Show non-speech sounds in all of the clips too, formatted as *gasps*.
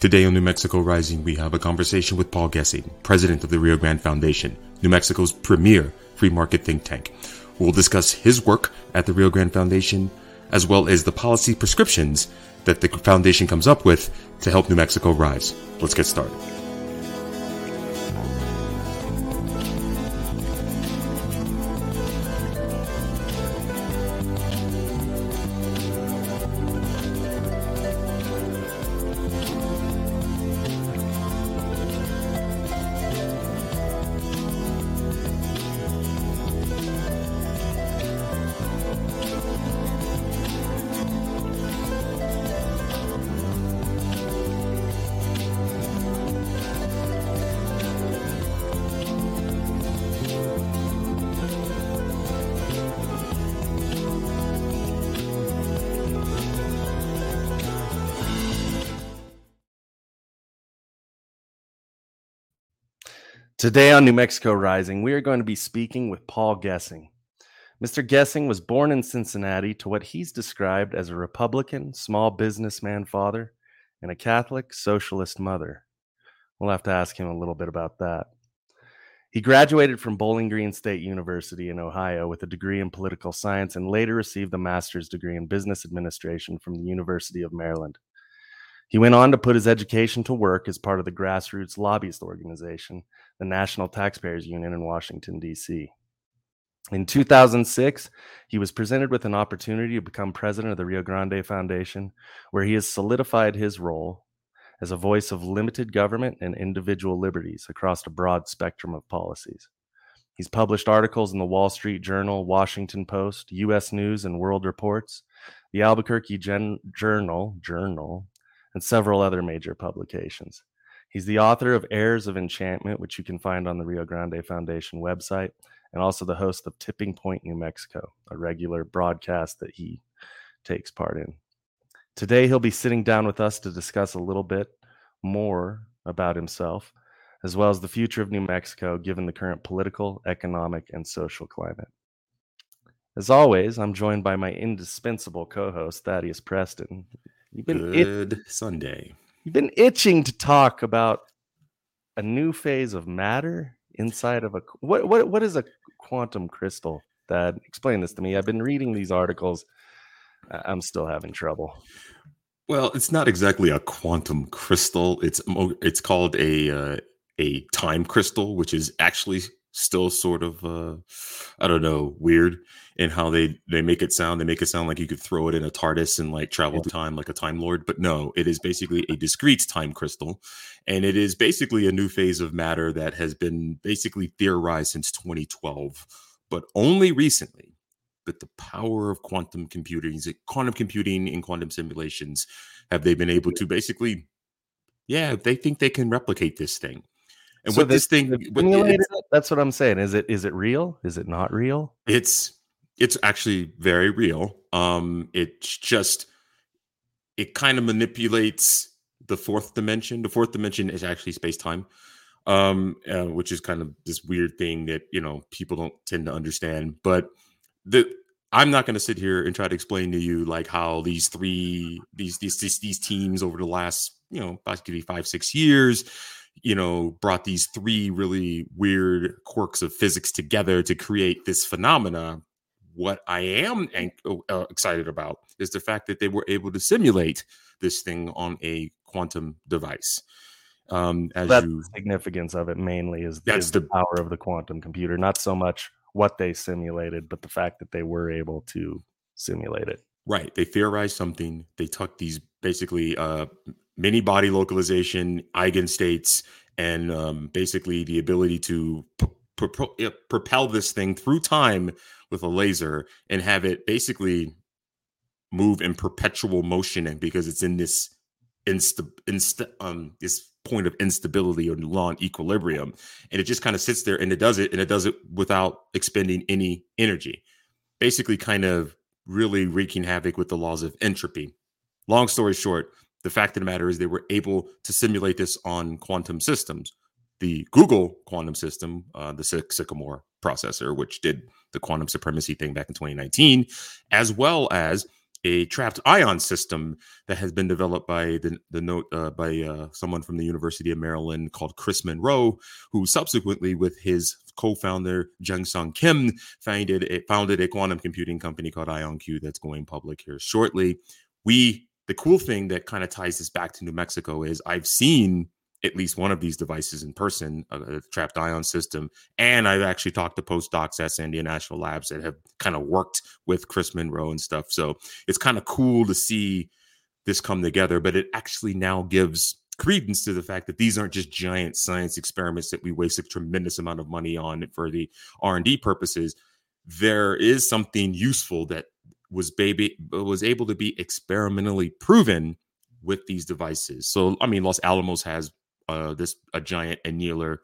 Today on New Mexico Rising, we have a conversation with Paul Gessing, president of the Rio Grande Foundation, New Mexico's premier free market think tank. We'll discuss his work at the Rio Grande Foundation, as well as the policy prescriptions that the foundation comes up with to help New Mexico rise. Let's get started. Today on New Mexico Rising, we are going to be speaking with Paul Gessing. Mr. Gessing was born in Cincinnati to what he's described as a Republican small businessman father and a Catholic socialist mother. We'll have to ask him a little bit about that. He graduated from Bowling Green State University in Ohio with a degree in political science and later received a master's degree in business administration from the University of Maryland. He went on to put his education to work as part of the grassroots lobbyist organization, the National Taxpayers Union in Washington, D.C. In 2006, he was presented with an opportunity to become president of the Rio Grande Foundation, where he has solidified his role as a voice of limited government and individual liberties across a broad spectrum of policies. He's published articles in the Wall Street Journal, Washington Post, U.S. News and World Reports, the Albuquerque Gen- Journal, Journal, and several other major publications. He's the author of Errors of Enchantment, which you can find on the Rio Grande Foundation website, and also the host of Tipping Point, New Mexico, a regular broadcast that he takes part in. Today, he'll be sitting down with us to discuss a little bit more about himself, as well as the future of New Mexico, given the current political, economic, and social climate. As always, I'm joined by my indispensable co host, Thaddeus Preston. You've been good it- Sunday. You've been itching to talk about a new phase of matter inside of a what what what is a quantum crystal? Dad, explain this to me. I've been reading these articles. I'm still having trouble. Well, it's not exactly a quantum crystal. It's it's called a uh, a time crystal, which is actually still sort of uh, I don't know weird in how they they make it sound. They make it sound like you could throw it in a TARDIS and like travel through time like a time lord, but no, it is basically a discrete time crystal, and it is basically a new phase of matter that has been basically theorized since 2012, but only recently that the power of quantum computing, quantum computing and quantum simulations, have they been able to basically, yeah, they think they can replicate this thing. And so what this thing, what, that's what I'm saying. Is it is it real? Is it not real? It's it's actually very real. Um, it's just it kind of manipulates the fourth dimension. The fourth dimension is actually space time, um, uh, which is kind of this weird thing that you know people don't tend to understand. But the I'm not going to sit here and try to explain to you like how these three these these these, these teams over the last you know basically five six years you know brought these three really weird quirks of physics together to create this phenomena what I am oh, uh, excited about is the fact that they were able to simulate this thing on a quantum device. Um, as that's you, the significance of it mainly is, that's is the, the power of the quantum computer, not so much what they simulated, but the fact that they were able to simulate it. Right. They theorized something. They took these basically uh, many body localization eigenstates and um, basically the ability to propel this thing through time with a laser and have it basically move in perpetual motion and because it's in this insta, insta um this point of instability or non-equilibrium and it just kind of sits there and it does it and it does it without expending any energy. Basically kind of really wreaking havoc with the laws of entropy. Long story short the fact of the matter is they were able to simulate this on quantum systems the Google quantum system, uh, the Sycamore processor, which did the quantum supremacy thing back in 2019, as well as a trapped ion system that has been developed by the, the note uh, by uh, someone from the University of Maryland called Chris Monroe, who subsequently, with his co-founder Jungsang Kim, founded a, founded a quantum computing company called IonQ that's going public here shortly. We the cool thing that kind of ties this back to New Mexico is I've seen at least one of these devices in person, a, trapped ion system. And I've actually talked to postdocs at Sandia National Labs that have kind of worked with Chris Monroe and stuff. So it's kind of cool to see this come together, but it actually now gives credence to the fact that these aren't just giant science experiments that we waste a tremendous amount of money on for the R&D purposes. There is something useful that was baby was able to be experimentally proven with these devices. So I mean Los Alamos has uh, this a giant annealer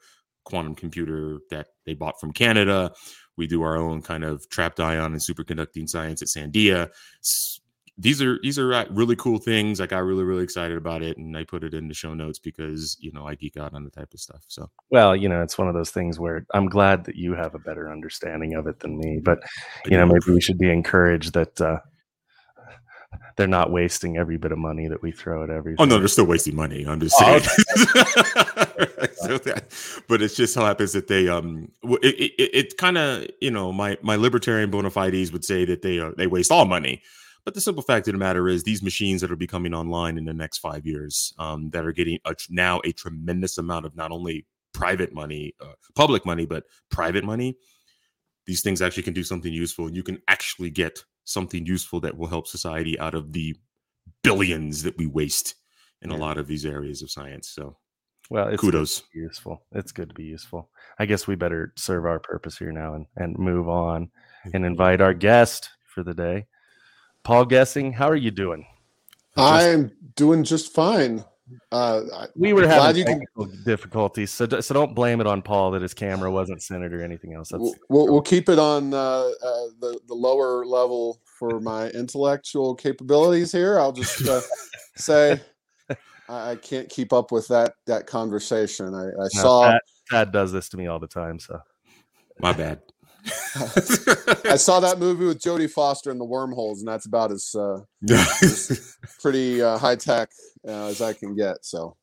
quantum computer that they bought from Canada. We do our own kind of trapped ion and superconducting science at Sandia. These are these are really cool things. I got really really excited about it, and I put it in the show notes because you know I geek out on the type of stuff. So well, you know, it's one of those things where I'm glad that you have a better understanding of it than me. But you know, maybe we should be encouraged that uh, they're not wasting every bit of money that we throw at everything. Oh no, they're still wasting money. I'm just saying. Oh, okay. *laughs* so that, but it's just so happens that they um it it, it kind of you know my my libertarian bona fides would say that they uh, they waste all money. But the simple fact of the matter is, these machines that are becoming online in the next five years, um, that are getting a, now a tremendous amount of not only private money, uh, public money, but private money. These things actually can do something useful, and you can actually get something useful that will help society out of the billions that we waste in yeah. a lot of these areas of science. So, well, it's kudos. useful. It's good to be useful. I guess we better serve our purpose here now and, and move on and invite our guest for the day. Paul Gessing, how are you doing? I'm doing just fine. Uh, we were having technical can... difficulties, so so don't blame it on Paul that his camera wasn't centered or anything else. We'll, we'll, keep it on uh, uh, the the lower level for my *laughs* intellectual capabilities here. I'll just uh, say *laughs* I can't keep up with that that conversation. I, I no, saw Pat, Pat does this to me all the time. So my bad. *laughs* I saw that movie with Jodie Foster in the wormholes, and that's about as, uh, as *laughs* pretty uh, high tech uh, as I can get. So,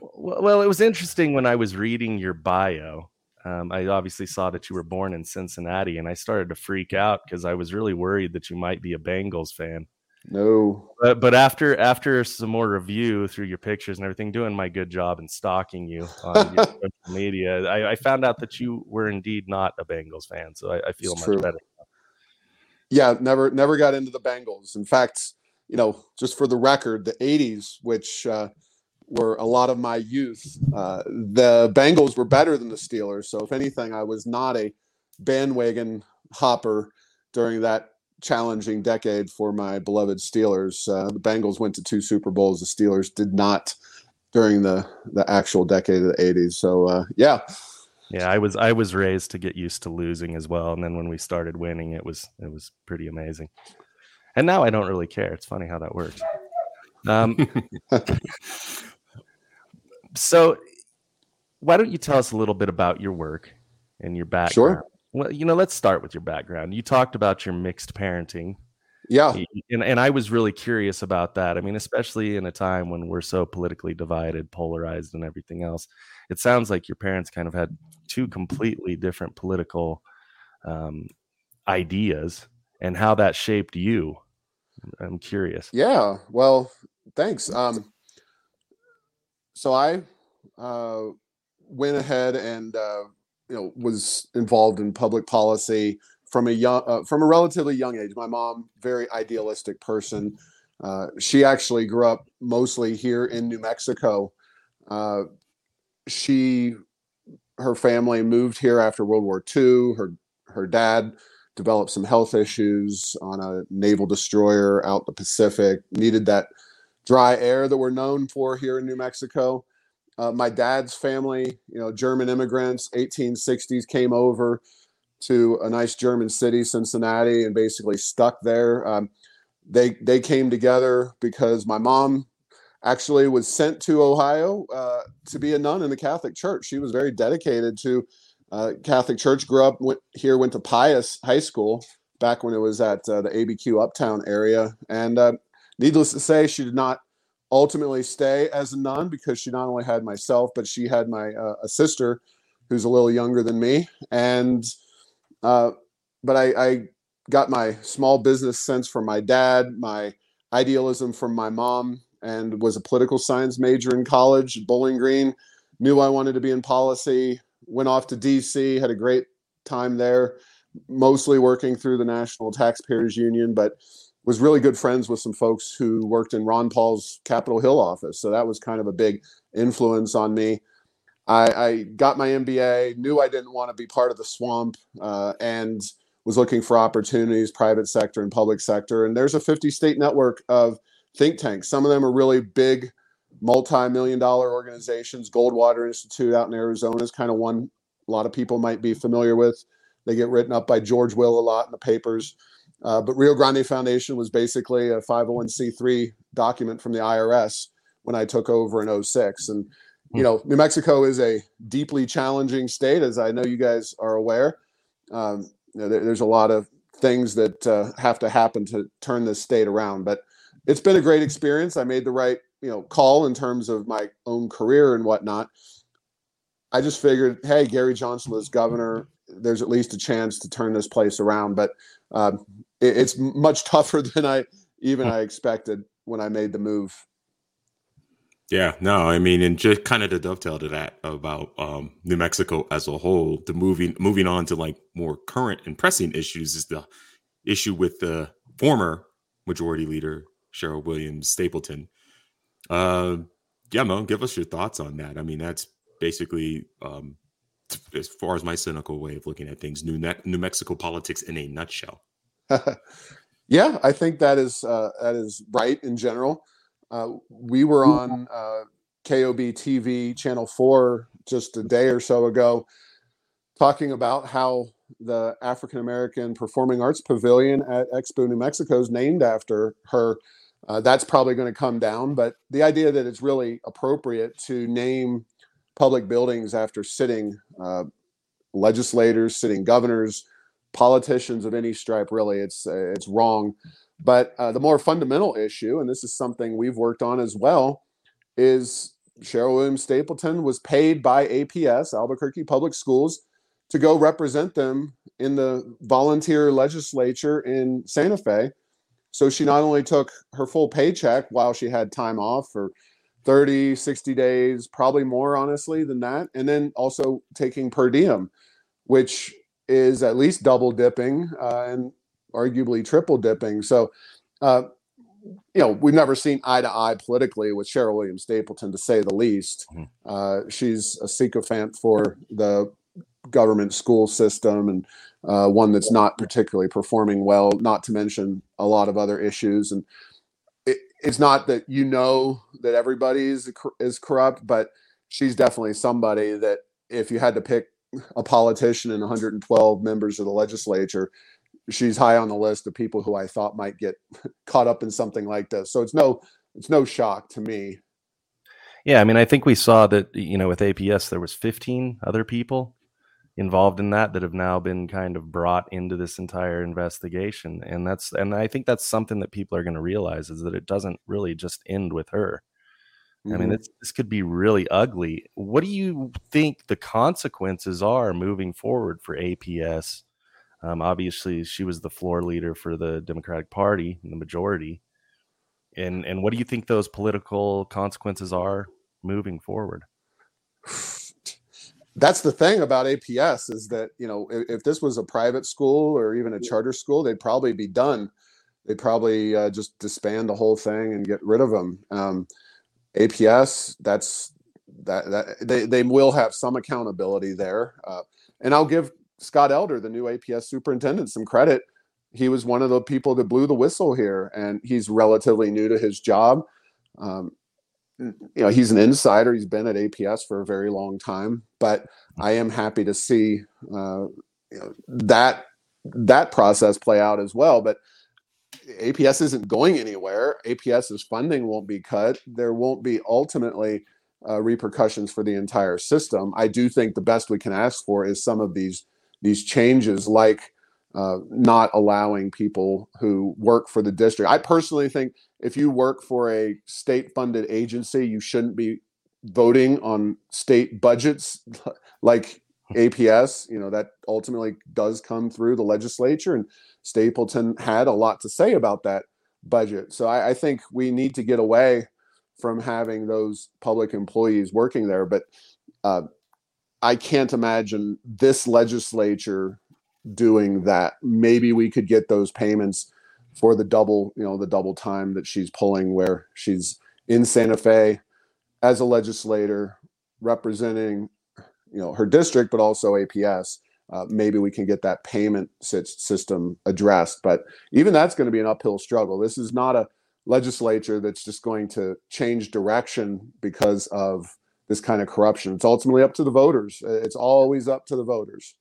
well, it was interesting when I was reading your bio. Um, I obviously saw that you were born in Cincinnati, and I started to freak out because I was really worried that you might be a Bengals fan. No. But, but after after some more review through your pictures and everything, doing my good job and stalking you on your *laughs* social media, I, I, found out that you were indeed not a Bengals fan. So I, I feel it's much true. better. Yeah, never never got into the Bengals. In fact, you know, just for the record, the '80s, which uh, were a lot of my youth, uh, the Bengals were better than the Steelers. So if anything, I was not a bandwagon hopper during that challenging decade for my beloved Steelers. Uh, the Bengals went to two Super Bowls. The Steelers did not during the the actual decade of the 80s. So uh, yeah. Yeah, I was I was raised to get used to losing as well, and then when we started winning, it was it was pretty amazing. And now I don't really care. It's funny how that works. Um, *laughs* so, why don't you tell us a little bit about your work and your background? Sure. Well, you know, let's start with your background. You talked about your mixed parenting. Yeah. And, and I was really curious about that. I mean, especially in a time when we're so politically divided, polarized, and everything else. It sounds like your parents kind of had two completely different political um, ideas and how that shaped you. I'm curious. Yeah. Well, thanks. Um, so I uh, went ahead and uh, you know was involved in public policy from a young uh, from a relatively young age. My mom, very idealistic person. Uh, she actually grew up mostly here in New Mexico. Uh, she, her family moved here after World War II. Her her dad developed some health issues on a naval destroyer out the Pacific. Needed that dry air that we're known for here in New Mexico. Uh, my dad's family, you know, German immigrants, 1860s, came over to a nice German city, Cincinnati, and basically stuck there. Um, they they came together because my mom actually was sent to Ohio uh, to be a nun in the Catholic Church. She was very dedicated to uh, Catholic Church. Grew up went, here, went to Pius High School, back when it was at uh, the ABQ Uptown area. And uh, needless to say, she did not ultimately stay as a nun because she not only had myself, but she had my uh, a sister who's a little younger than me. And uh, but I, I got my small business sense from my dad, my idealism from my mom, and was a political science major in college Bowling Green. Knew I wanted to be in policy. Went off to DC, had a great time there, mostly working through the National Taxpayers Union, but was really good friends with some folks who worked in Ron Paul's Capitol Hill office. So that was kind of a big influence on me. I, I got my MBA, knew I didn't want to be part of the swamp, uh, and was looking for opportunities, private sector and public sector. And there's a 50 state network of think tanks. Some of them are really big, multi-million dollar organizations. Goldwater Institute out in Arizona is kind of one a lot of people might be familiar with. They get written up by George Will a lot in the papers. Uh, but Rio Grande Foundation was basically a 501c3 document from the IRS when I took over in 06. And, you hmm. know, New Mexico is a deeply challenging state, as I know you guys are aware. Um, you know, there, there's a lot of things that uh, have to happen to turn this state around. But it's been a great experience. I made the right, you know, call in terms of my own career and whatnot. I just figured, hey, Gary Johnson is governor. There's at least a chance to turn this place around. But um, it, it's much tougher *laughs* than I even I expected when I made the move. Yeah, no, I mean, and just kind of to dovetail to that about um, New Mexico as a whole, the moving moving on to like more current and pressing issues is the issue with the former majority leader Sheryl Williams Stapleton. Uh, yeah, Mo, give us your thoughts on that. I mean, that's basically um, as far as my cynical way of looking at things, New ne- New Mexico politics in a nutshell. *laughs* yeah, I think that is uh, that is right in general. Uh, we were on uh, KOB TV Channel Four just a day or so ago, talking about how the African American Performing Arts Pavilion at Expo New Mexico is named after her. Uh, that's probably going to come down, but the idea that it's really appropriate to name public buildings after sitting uh, legislators, sitting governors, politicians of any stripe. Really, it's uh, it's wrong. But uh, the more fundamental issue, and this is something we've worked on as well, is Sheryl Williams Stapleton was paid by APS, Albuquerque Public Schools, to go represent them in the volunteer legislature in Santa Fe. So she not only took her full paycheck while she had time off for 30, 60 days, probably more honestly than that, and then also taking per diem, which is at least double dipping uh, and arguably triple dipping. So, uh, you know, we've never seen eye to eye politically with Sheryl Williams Stapleton, to say the least. Mm-hmm. Uh, she's a sycophant for the government school system and uh, one that's not particularly performing well, not to mention a lot of other issues. And it, it's not that you know that everybody is, is corrupt, but she's definitely somebody that if you had to pick a politician and 112 members of the legislature. She's high on the list of people who I thought might get *laughs* caught up in something like this. So it's no it's no shock to me. Yeah, I mean, I think we saw that you know with APS there was 15 other people involved in that that have now been kind of brought into this entire investigation, and that's and I think that's something that people are going to realize is that it doesn't really just end with her. Mm-hmm. I mean, mm-hmm. this, this could be really ugly. What do you think the consequences are moving forward for APS? Um, obviously, she was the floor leader for the Democratic Party, and the majority. And and what do you think those political consequences are moving forward? *sighs* That's the thing about APS is that you know if, if this was a private school or even a charter school, they'd probably be done. They'd probably uh, just disband the whole thing and get rid of them. Um, APS, that's that that they they will have some accountability there. Uh, and I'll give Scott Elder, the new APS superintendent, some credit. He was one of the people that blew the whistle here, and he's relatively new to his job. Um, you know, he's an insider. He's been at APS for a very long time, but I am happy to see uh, you know, that that process play out as well. But APS isn't going anywhere. APS's funding won't be cut. There won't be ultimately uh, repercussions for the entire system. I do think the best we can ask for is some of these these changes, like uh, not allowing people who work for the district. I personally think if you work for a state funded agency, you shouldn't be voting on state budgets like APS. You know, that ultimately does come through the legislature, and Stapleton had a lot to say about that budget. So I, I think we need to get away from having those public employees working there. But uh, I can't imagine this legislature doing that. Maybe we could get those payments for the double, you know, the double time that she's pulling where she's in Santa Fe as a legislator representing, you know, her district, but also APS. Uh, maybe we can get that payment system addressed. But even that's going to be an uphill struggle. This is not a legislature that's just going to change direction because of this kind of corruption. It's ultimately up to the voters. It's always up to the voters.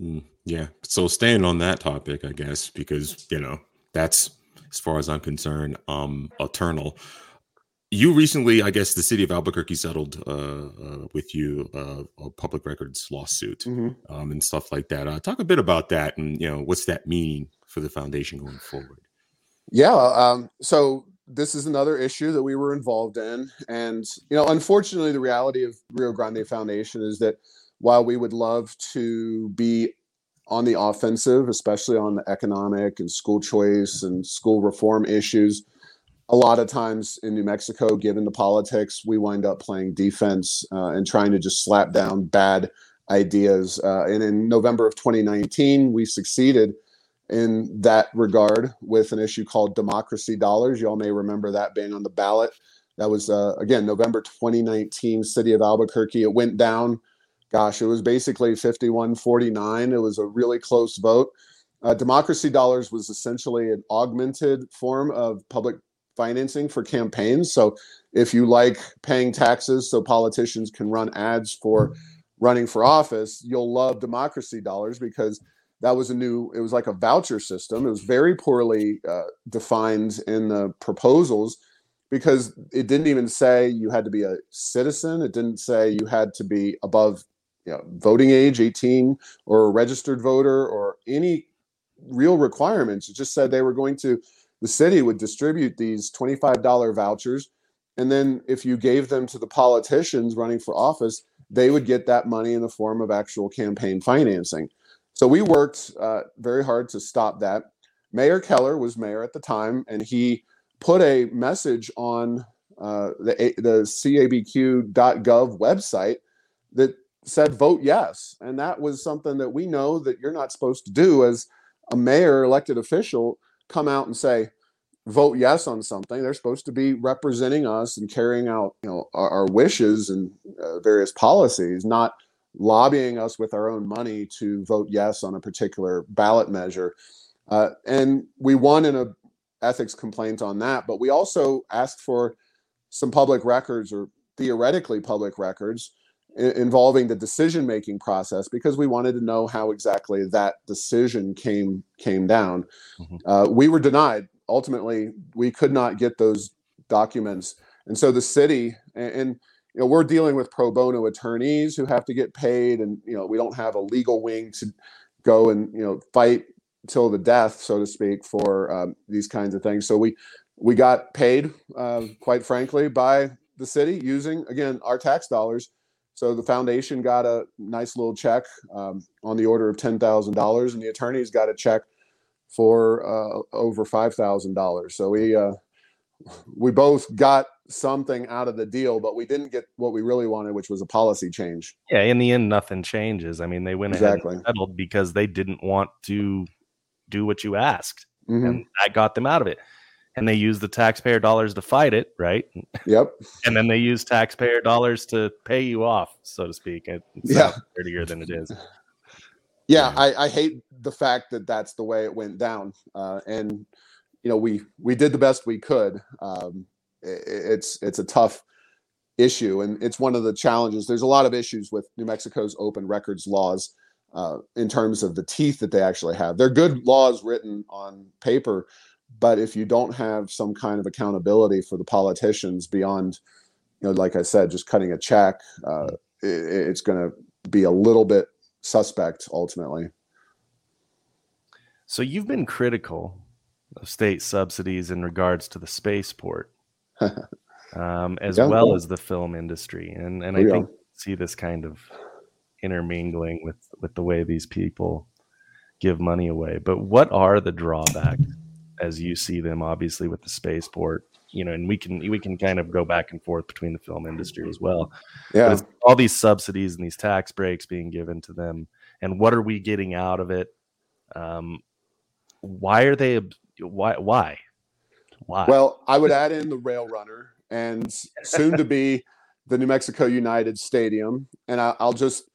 Mm, yeah. So staying on that topic, I guess, because you know that's as far as I'm concerned, um, eternal. You recently, I guess, the city of Albuquerque settled uh, uh, with you uh, a public records lawsuit mm-hmm. um, and stuff like that. Uh, talk a bit about that, and you know, what's that mean for the foundation going forward? Yeah. Um, so this is another issue that we were involved in. And, you know, unfortunately, the reality of Rio Grande Foundation is that while we would love to be on the offensive, especially on the economic and school choice and school reform issues, a lot of times in New Mexico, given the politics, we wind up playing defense uh, and trying to just slap down bad ideas. Uh, and in November of 2019, we succeeded in that regard with an issue called Democracy Dollars. Y'all may remember that being on the ballot. That was, uh, again, November 2019, City of Albuquerque. It went down. Gosh, it was basically 51 49. It was a really close vote. Uh, Democracy Dollars was essentially an augmented form of public financing for campaigns. So if you like paying taxes so politicians can run ads for running for office, you'll love Democracy Dollars because that was a new it was like a voucher system. It was very poorly uh, defined in the proposals because it didn't even say you had to be a citizen. It didn't say you had to be above you know, voting age 18 or a registered voter or any real requirements. It just said they were going to the city would distribute these $25 vouchers and then if you gave them to the politicians running for office they would get that money in the form of actual campaign financing so we worked uh, very hard to stop that. Mayor Keller was mayor at the time, and he put a message on uh, the the cabq.gov website that said vote yes, and that was something that we know that you're not supposed to do as a mayor elected official. Come out and say vote yes on something. They're supposed to be representing us and carrying out you know our, our wishes and uh, various policies, not lobbying us with our own money to vote yes on a particular ballot measure. Uh, and we won in a ethics complaint on that, but we also asked for some public records or theoretically public records involving the decision making process because we wanted to know how exactly that decision came came down. Mm-hmm. Uh, we were denied. Ultimately, we could not get those documents, and so the city and, and you know we're dealing with pro bono attorneys who have to get paid and you know we don't have a legal wing to go and you know fight till the death so to speak for um, these kinds of things so we we got paid uh, quite frankly by the city using again our tax dollars so the foundation got a nice little check um, on the order of $10000 and the attorneys got a check for uh, over $5000 so we uh, we both got something out of the deal, but we didn't get what we really wanted, which was a policy change. Yeah, in the end, nothing changes. I mean, they went exactly. ahead and settled because they didn't want to do what you asked, mm-hmm. and that got them out of it. And they use the taxpayer dollars to fight it, right? Yep. and then they use taxpayer dollars to pay you off, so to speak. It's yeah, dirtier than it is. Yeah, I, I hate the fact that that's the way it went down, uh, and you know we we did the best we could. Um, it's it's a tough issue, and it's one of the challenges. There's a lot of issues with New Mexico's open records laws uh, in terms of the teeth that they actually have. They're good laws written on paper, but if you don't have some kind of accountability for the politicians beyond, you know, like I said, just cutting a check, uh, it, it's going to be a little bit suspect ultimately. So you've been critical of state subsidies in regards to the spaceport, *laughs* um, as Yeah. well as the film industry, and and Oh, I yeah. think see this kind of intermingling with with the way these people give money away. But what are the drawbacks as you see them? Obviously, with the spaceport, you know, and we can we can kind of go back and forth between the film industry as well. Yeah. it's all these subsidies and these tax breaks being given to them, and what are we getting out of it? Um, why are they? Why? Why? Why? Well, I would add in the rail runner and soon to be the New Mexico United Stadium. And I, I'll just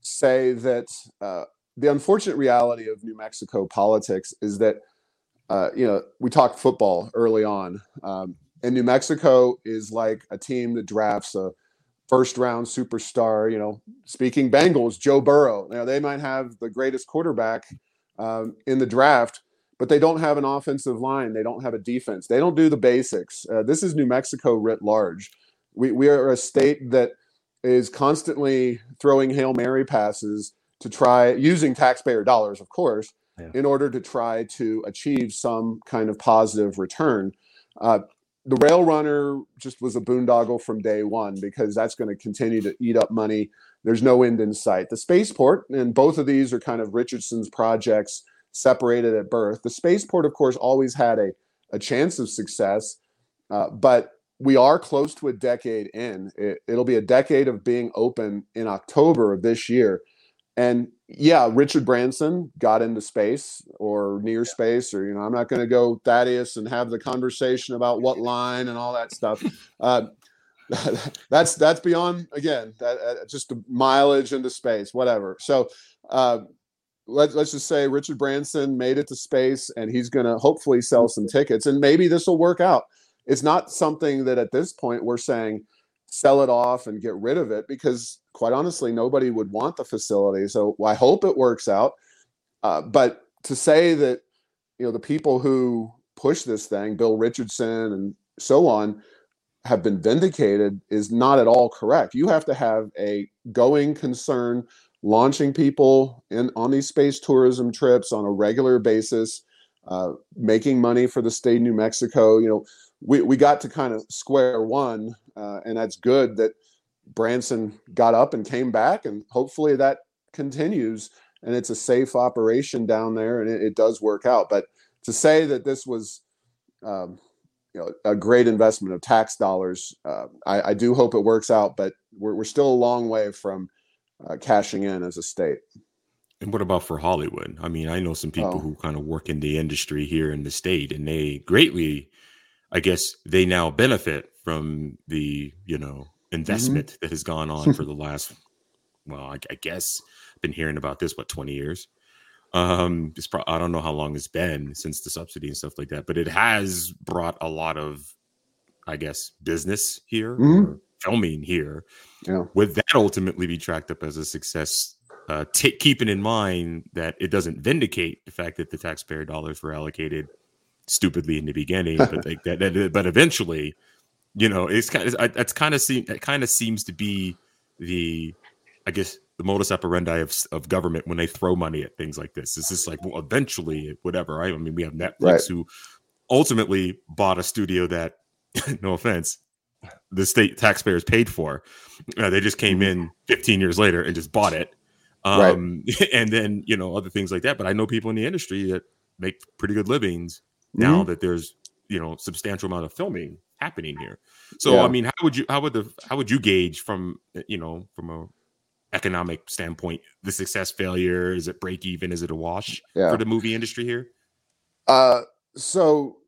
say that uh, the unfortunate reality of New Mexico politics is that, uh, you know, we talked football early on. Um, and New Mexico is like a team that drafts a first round superstar, you know, speaking Bengals, Joe Burrow. Now, they might have the greatest quarterback um, in the draft, but they don't have an offensive line. They don't have a defense. They don't do the basics. Uh, this is New Mexico writ large. We, we are a state that is constantly throwing Hail Mary passes to try using taxpayer dollars, of course, Yeah. in order to try to achieve some kind of positive return. Uh, the rail runner just was a boondoggle from day one because that's going to continue to eat up money. There's no end in sight. The spaceport, and both of these are kind of Richardson's projects separated at birth. The spaceport, of course, always had a, a chance of success, uh, but we are close to a decade in. It, it'll be a decade of being open in October of this year. And yeah, Richard Branson got into space or near space, or, you know, I'm not going to go Thaddeus and have the conversation about what line and all that stuff. *laughs* Uh, *laughs* that's that's beyond again that uh, just the mileage into space whatever. So uh let's let's just say richard branson made it to space and he's going to hopefully sell some tickets and maybe this will work out. It's not something that at this point we're saying sell it off and get rid of it because quite honestly nobody would want the facility so i hope it works out uh, but to say that you know the people who push this thing bill richardson and so on have been vindicated is not at all correct. You have to have a going concern launching people in on these space tourism trips on a regular basis, uh, making money for the state of New Mexico. You know, we, we got to kind of square one, uh, and that's good that Branson got up and came back, and hopefully that continues and it's a safe operation down there and it, it does work out. But to say that this was um, you know a great investment of tax dollars. Uh, I, I do hope it works out, but we're we're still a long way from uh, cashing in as a state. And what about for Hollywood? I mean, I know some people Oh. who kind of work in the industry here in the state, and they greatly, I guess, they now benefit from the you know investment that has gone on *laughs* for the last, well, I, I guess, been hearing about this what twenty years. Um, it's pro- I don't know how long it's been since the subsidy and stuff like that, but it has brought a lot of, I guess, business here, Mhm. or filming here. Yeah. Would that ultimately be tracked up as a success? Uh, ta keeping in mind that it doesn't vindicate the fact that the taxpayer dollars were allocated stupidly in the beginning, but like that, that, but eventually, you know, it's kind of that's kind of seem it kind of seems to be the, I guess, the modus operandi of of government when they throw money at things like this. It's just like, well, eventually, whatever. Right? I mean, we have Netflix Right. who ultimately bought a studio that, *laughs* no offense, the state taxpayers paid for. Uh, they just came in 15 years later and just bought it. Right. Um, *laughs* and then, you know, other things like that. But I know people in the industry that make pretty good livings now Mhm. that there's, you know, substantial amount of filming happening here. So, Yeah. I mean, how would you, how would the, how would you gauge from, you know, from a economic standpoint, the success failure? Is it break even? Is it a wash Yeah. for the movie industry here? Uh, so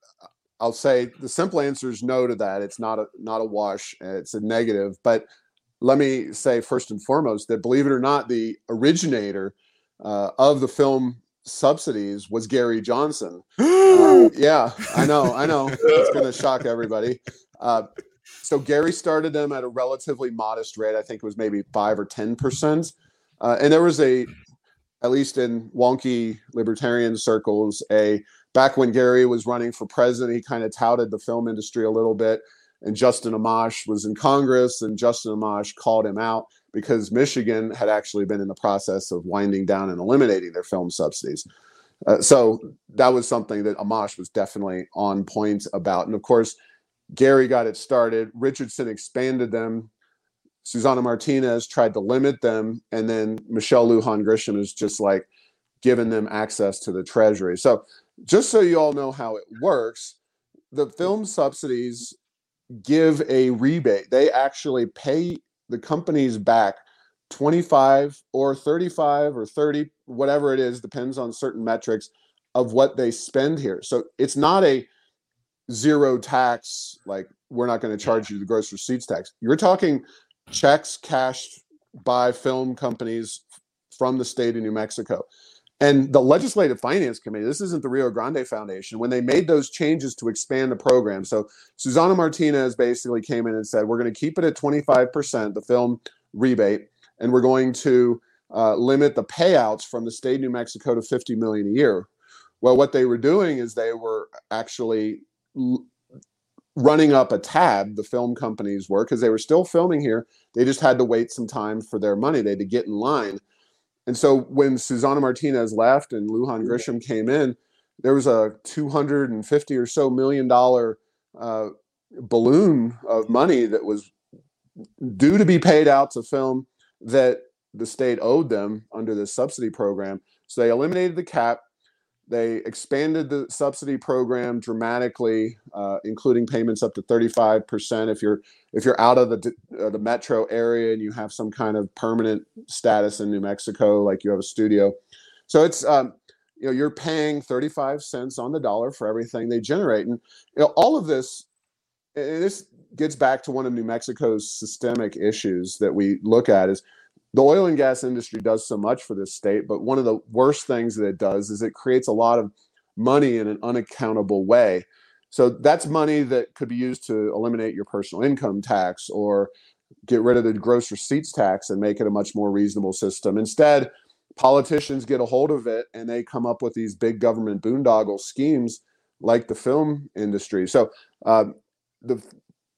I'll say the simple answer is no to that. It's not a not a wash. It's a negative. But let me say first and foremost that believe it or not, the originator uh, of the film subsidies was Gary Johnson. *gasps* Uh, yeah, I know, I know. It's going to shock everybody. Uh, so Gary started them at a relatively modest rate. I think it was maybe five or ten percent. Uh, and there was a, at least in wonky libertarian circles, a back when Gary was running for president, he kind of touted the film industry a little bit. And Justin Amash was in Congress, and Justin Amash called him out because Michigan had actually been in the process of winding down and eliminating their film subsidies. Uh, so that was something that Amash was definitely on point about. And of course, Gary got it started. Richardson expanded them. Susana Martinez tried to limit them. And then Michelle Lujan Grisham is just like giving them access to the treasury. So just so you all know how it works, the film subsidies give a rebate. They actually pay the companies back 25 or 35 or 30, whatever it is, depends on certain metrics of what they spend here. So it's not a zero tax, like we're not going to charge you the gross receipts tax. You're talking checks cashed by film companies from the state of New Mexico. And the Legislative Finance Committee, this isn't the Rio Grande Foundation, when they made those changes to expand the program. So Susana Martinez basically came in and said, we're going to keep it at 25%, the film rebate, and we're going to uh, limit the payouts from the state of New Mexico to 50 million a year. Well, what they were doing is they were actually l- running up a tab, the film companies were, because they were still filming here. They just had to wait some time for their money. They had to get in line. And so when Susana Martinez left and Lujan Grisham came in, there was a 250 or so million dollar uh, balloon of money that was due to be paid out to film that the state owed them under this subsidy program. So they eliminated the cap. They expanded the subsidy program dramatically, uh, including payments up to 35% if you're if you're out of the uh, the metro area and you have some kind of permanent status in New Mexico, like you have a studio. So it's um, you know you're paying 35 cents on the dollar for everything they generate, and you know, all of this. And this gets back to one of New Mexico's systemic issues that we look at is the oil and gas industry does so much for this state, but one of the worst things that it does is it creates a lot of money in an unaccountable way. So that's money that could be used to eliminate your personal income tax or get rid of the gross receipts tax and make it a much more reasonable system. Instead, politicians get a hold of it and they come up with these big government boondoggle schemes like the film industry. So uh, the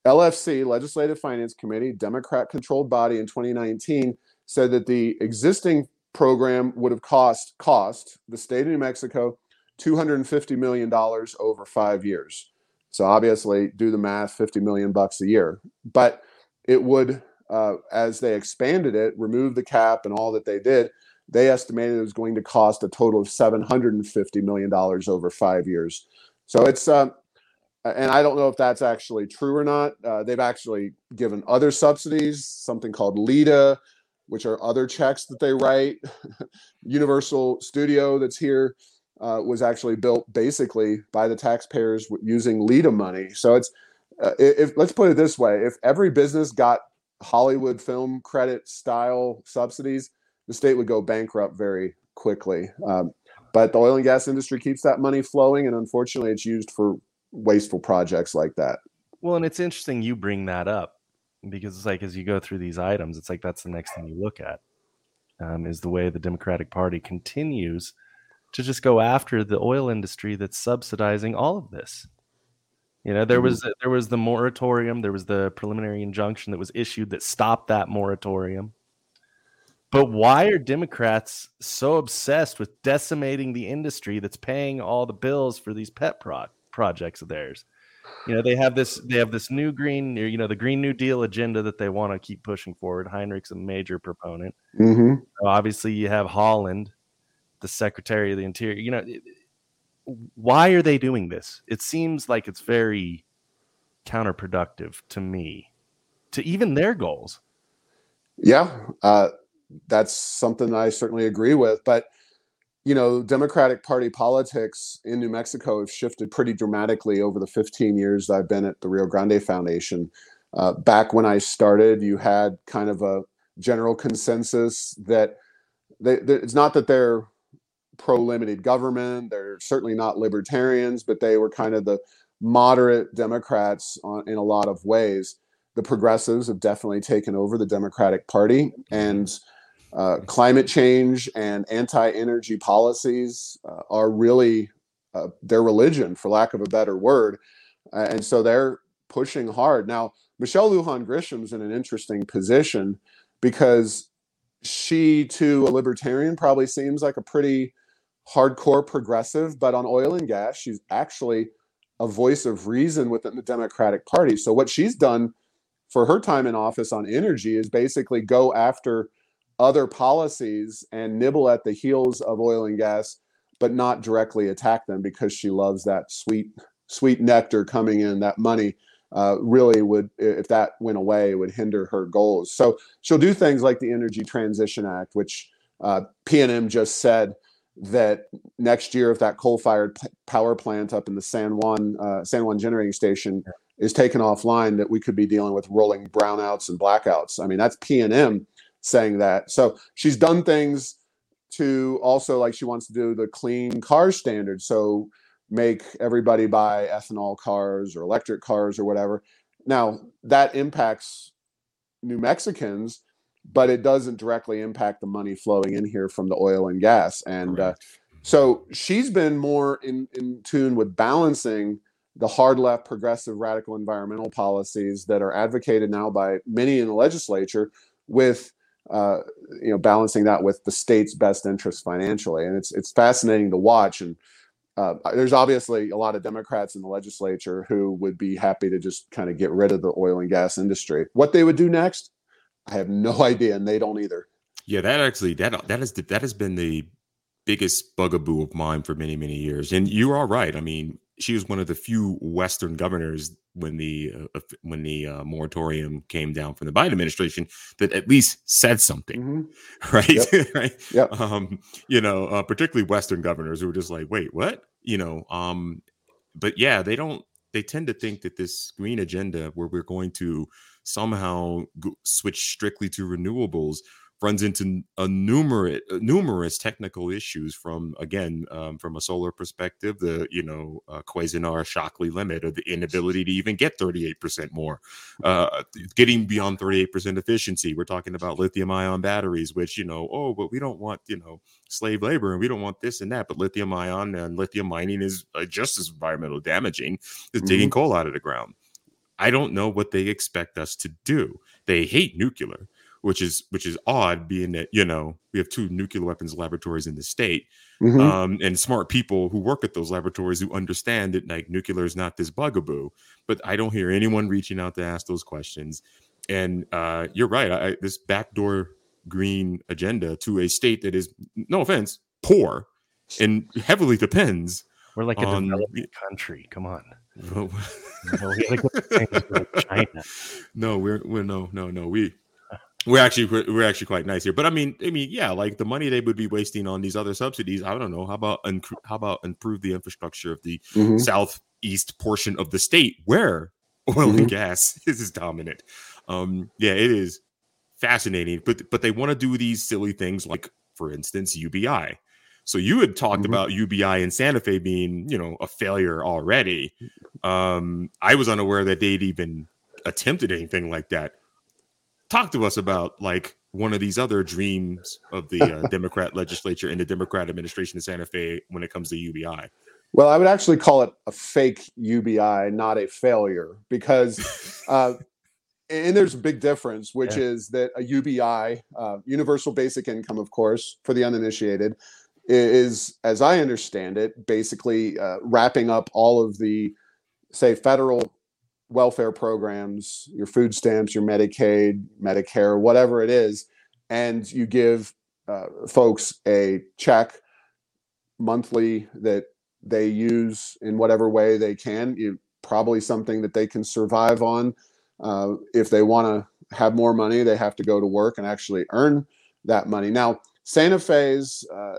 LFC, Legislative Finance Committee, Democrat controlled body in 2019, said that the existing program would have cost cost the state of New Mexico 250 million dollars over 5 years. So obviously do the math 50 million bucks a year. But it would uh, as they expanded it, remove the cap and all that they did, they estimated it was going to cost a total of 750 million dollars over 5 years. So it's uh, and I don't know if that's actually true or not. Uh, they've actually given other subsidies, something called LEDA, which are other checks that they write. *laughs* Universal Studio, that's here, uh, was actually built basically by the taxpayers using LEDA money. So it's uh, if let's put it this way: if every business got Hollywood film credit style subsidies, the state would go bankrupt very quickly. Um, but the oil and gas industry keeps that money flowing, and unfortunately, it's used for wasteful projects like that. Well, and it's interesting you bring that up because it's like as you go through these items, it's like that's the next thing you look at um, is the way the Democratic Party continues to just go after the oil industry that's subsidizing all of this. You know, there mm-hmm. was there was the moratorium, there was the preliminary injunction that was issued that stopped that moratorium. But why are Democrats so obsessed with decimating the industry that's paying all the bills for these pet pro- projects of theirs? You know they have this they have this new green you know the green new deal agenda that they want to keep pushing forward. Heinrich's a major proponent. Mm-hmm. so obviously you have Haaland the secretary of the interior. You know why are they doing this? It seems like it's very counterproductive to me to even their goals. Yeah uh, that's something i certainly agree with but you know, Democratic Party politics in New Mexico have shifted pretty dramatically over the 15 years I've been at the Rio Grande Foundation. Uh, back when I started, you had kind of a general consensus that they, it's not that they're pro limited government, they're certainly not libertarians, but they were kind of the moderate Democrats on, in a lot of ways. The progressives have definitely taken over the Democratic Party. And uh, climate change and anti-energy policies uh, are really uh, their religion, for lack of a better word, uh, and so they're pushing hard now. Michelle Lujan Grisham's in an interesting position because she, to a libertarian, probably seems like a pretty hardcore progressive, but on oil and gas, she's actually a voice of reason within the Democratic Party. So what she's done for her time in office on energy is basically go after other policies and nibble at the heels of oil and gas, but not directly attack them because she loves that sweet, sweet nectar coming in, that money. Uh, really would if that went away would hinder her goals. So she'll do things like the energy transition act which uh, pnm just said that next year if that coal-fired p- power plant up in the san juan uh, san juan generating station is taken offline that we could be dealing with rolling brownouts and blackouts. I mean that's pnm saying that. So she's done things to also like she wants to do the clean car standard. So make everybody buy ethanol cars or electric cars or whatever. Now that impacts New Mexicans, but it doesn't directly impact the money flowing in here from the oil and gas. And uh, so she's been more in, in tune with balancing the hard left progressive radical environmental policies that are advocated now by many in the legislature with uh, you know balancing that with the state's best interest financially. And it's it's fascinating to watch. And uh, there's obviously a lot of democrats in the legislature who would be happy to just kind of get rid of the oil and gas industry. What they would do next i have no *laughs* idea and they don't either. Yeah that actually that that is that has been the biggest bugaboo of mine for many many years. And you are right. I mean she was one of the few Western governors when the uh, when the uh, moratorium came down from the Biden administration that at least said something, mm-hmm. *laughs* right? Yep. *laughs* right? Yeah. Um, you know, uh, particularly Western governors who were just like, "Wait, what?" You know. Um, but yeah, they don't. They tend to think that this green agenda, where we're going to somehow switch strictly to renewables, runs into a numerous numerous technical issues from again um, from a solar perspective the you know uh, Queisser Shockley limit or the inability to even get 38% more uh, getting beyond 38% efficiency we're talking about lithium ion batteries which you know oh but we don't want you know slave labor and we don't want this and that but lithium ion and lithium mining is uh, just as environmental damaging as mm-hmm. digging coal out of the ground I don't know what they expect us to do. They hate nuclear which is which is odd, being that you know we have two nuclear weapons laboratories in the state, mm-hmm. um, and smart people who work at those laboratories who understand that like nuclear is not this bugaboo. But I don't hear anyone reaching out to ask those questions. And uh, you're right. I, this backdoor green agenda to a state that is, no offense, poor and heavily depends. We're like a on, developing country. Come on. *laughs* no, we China. *laughs* no, we're we're no no no we we're actually we're actually quite nice here, but I mean, I mean, yeah, like the money they would be wasting on these other subsidies. I don't know. How about how about improve the infrastructure of the mm-hmm. southeast portion of the state where oil mm-hmm. and gas *laughs* is dominant? Um, yeah, it is fascinating, but but they want to do these silly things like, for instance, UBI. So you had talked mm-hmm. about UBI in Santa Fe being, you know, a failure already. Um, I was unaware that they'd even attempted anything like that talk to us about like one of these other dreams of the uh, *laughs* Democrat legislature and the Democrat administration in Santa Fe when it comes to UBI. Well, I would actually call it a fake UBI, not a failure, because, *laughs* uh, and there's a big difference, which yeah. is that a UBI, uh, universal basic income, of course, for the uninitiated, is, as I understand it, basically uh, wrapping up all of the, say, federal welfare programs, your food stamps, your Medicaid, Medicare, whatever it is, and you give uh, folks a check monthly that they use in whatever way they can. You probably something that they can survive on. Uh, if they want to have more money, they have to go to work and actually earn that money. Now, Santa Fe's uh,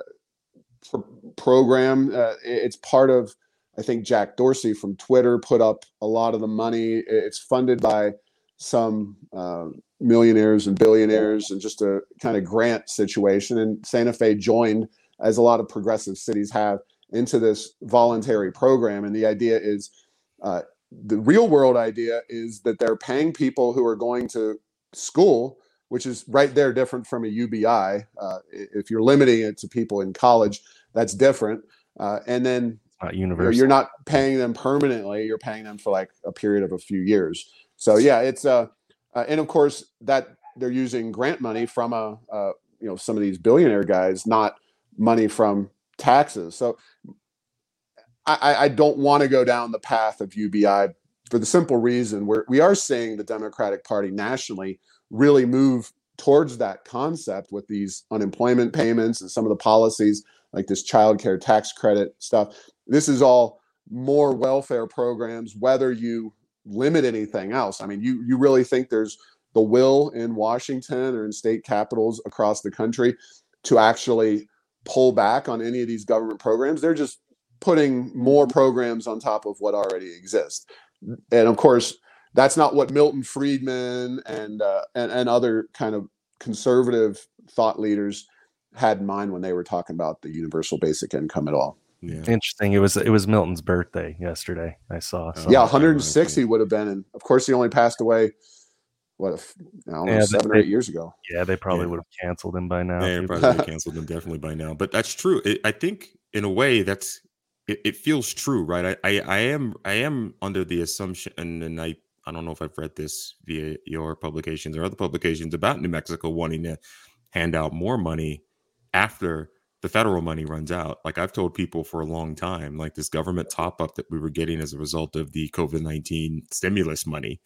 pr- program, uh, it's part of I think Jack Dorsey from Twitter put up a lot of the money. It's funded by some uh, millionaires and billionaires and just a kind of grant situation. And Santa Fe joined, as a lot of progressive cities have, into this voluntary program. And the idea is uh, the real world idea is that they're paying people who are going to school, which is right there different from a UBI. Uh, if you're limiting it to people in college, that's different. Uh, and then not universal. You're not paying them permanently. You're paying them for like a period of a few years. So yeah, it's uh, uh and of course that they're using grant money from a uh, you know some of these billionaire guys, not money from taxes. So I, I don't want to go down the path of UBI for the simple reason we're, we are seeing the Democratic Party nationally really move towards that concept with these unemployment payments and some of the policies like this child care tax credit stuff. This is all more welfare programs, whether you limit anything else. I mean, you you really think there's the will in Washington or in state capitals across the country to actually pull back on any of these government programs? They're just putting more programs on top of what already exists. And of course, that's not what Milton Friedman and uh, and, and other kind of conservative thought leaders had in mind when they were talking about the universal basic income at all. Yeah. Interesting. It was it was Milton's birthday yesterday. I saw. Oh, so. Yeah, 160 would have been, and of course he only passed away. What if I don't know, yeah, seven they, or eight years ago? Yeah, they probably yeah. would have canceled him by now. Yeah, *laughs* probably canceled him definitely by now. But that's true. It, I think in a way that's it, it feels true, right? I, I, I am I am under the assumption, and, and I I don't know if I've read this via your publications or other publications about New Mexico wanting to hand out more money after the federal money runs out. Like I've told people for a long time, like this government top up that we were getting as a result of the COVID 19 stimulus money,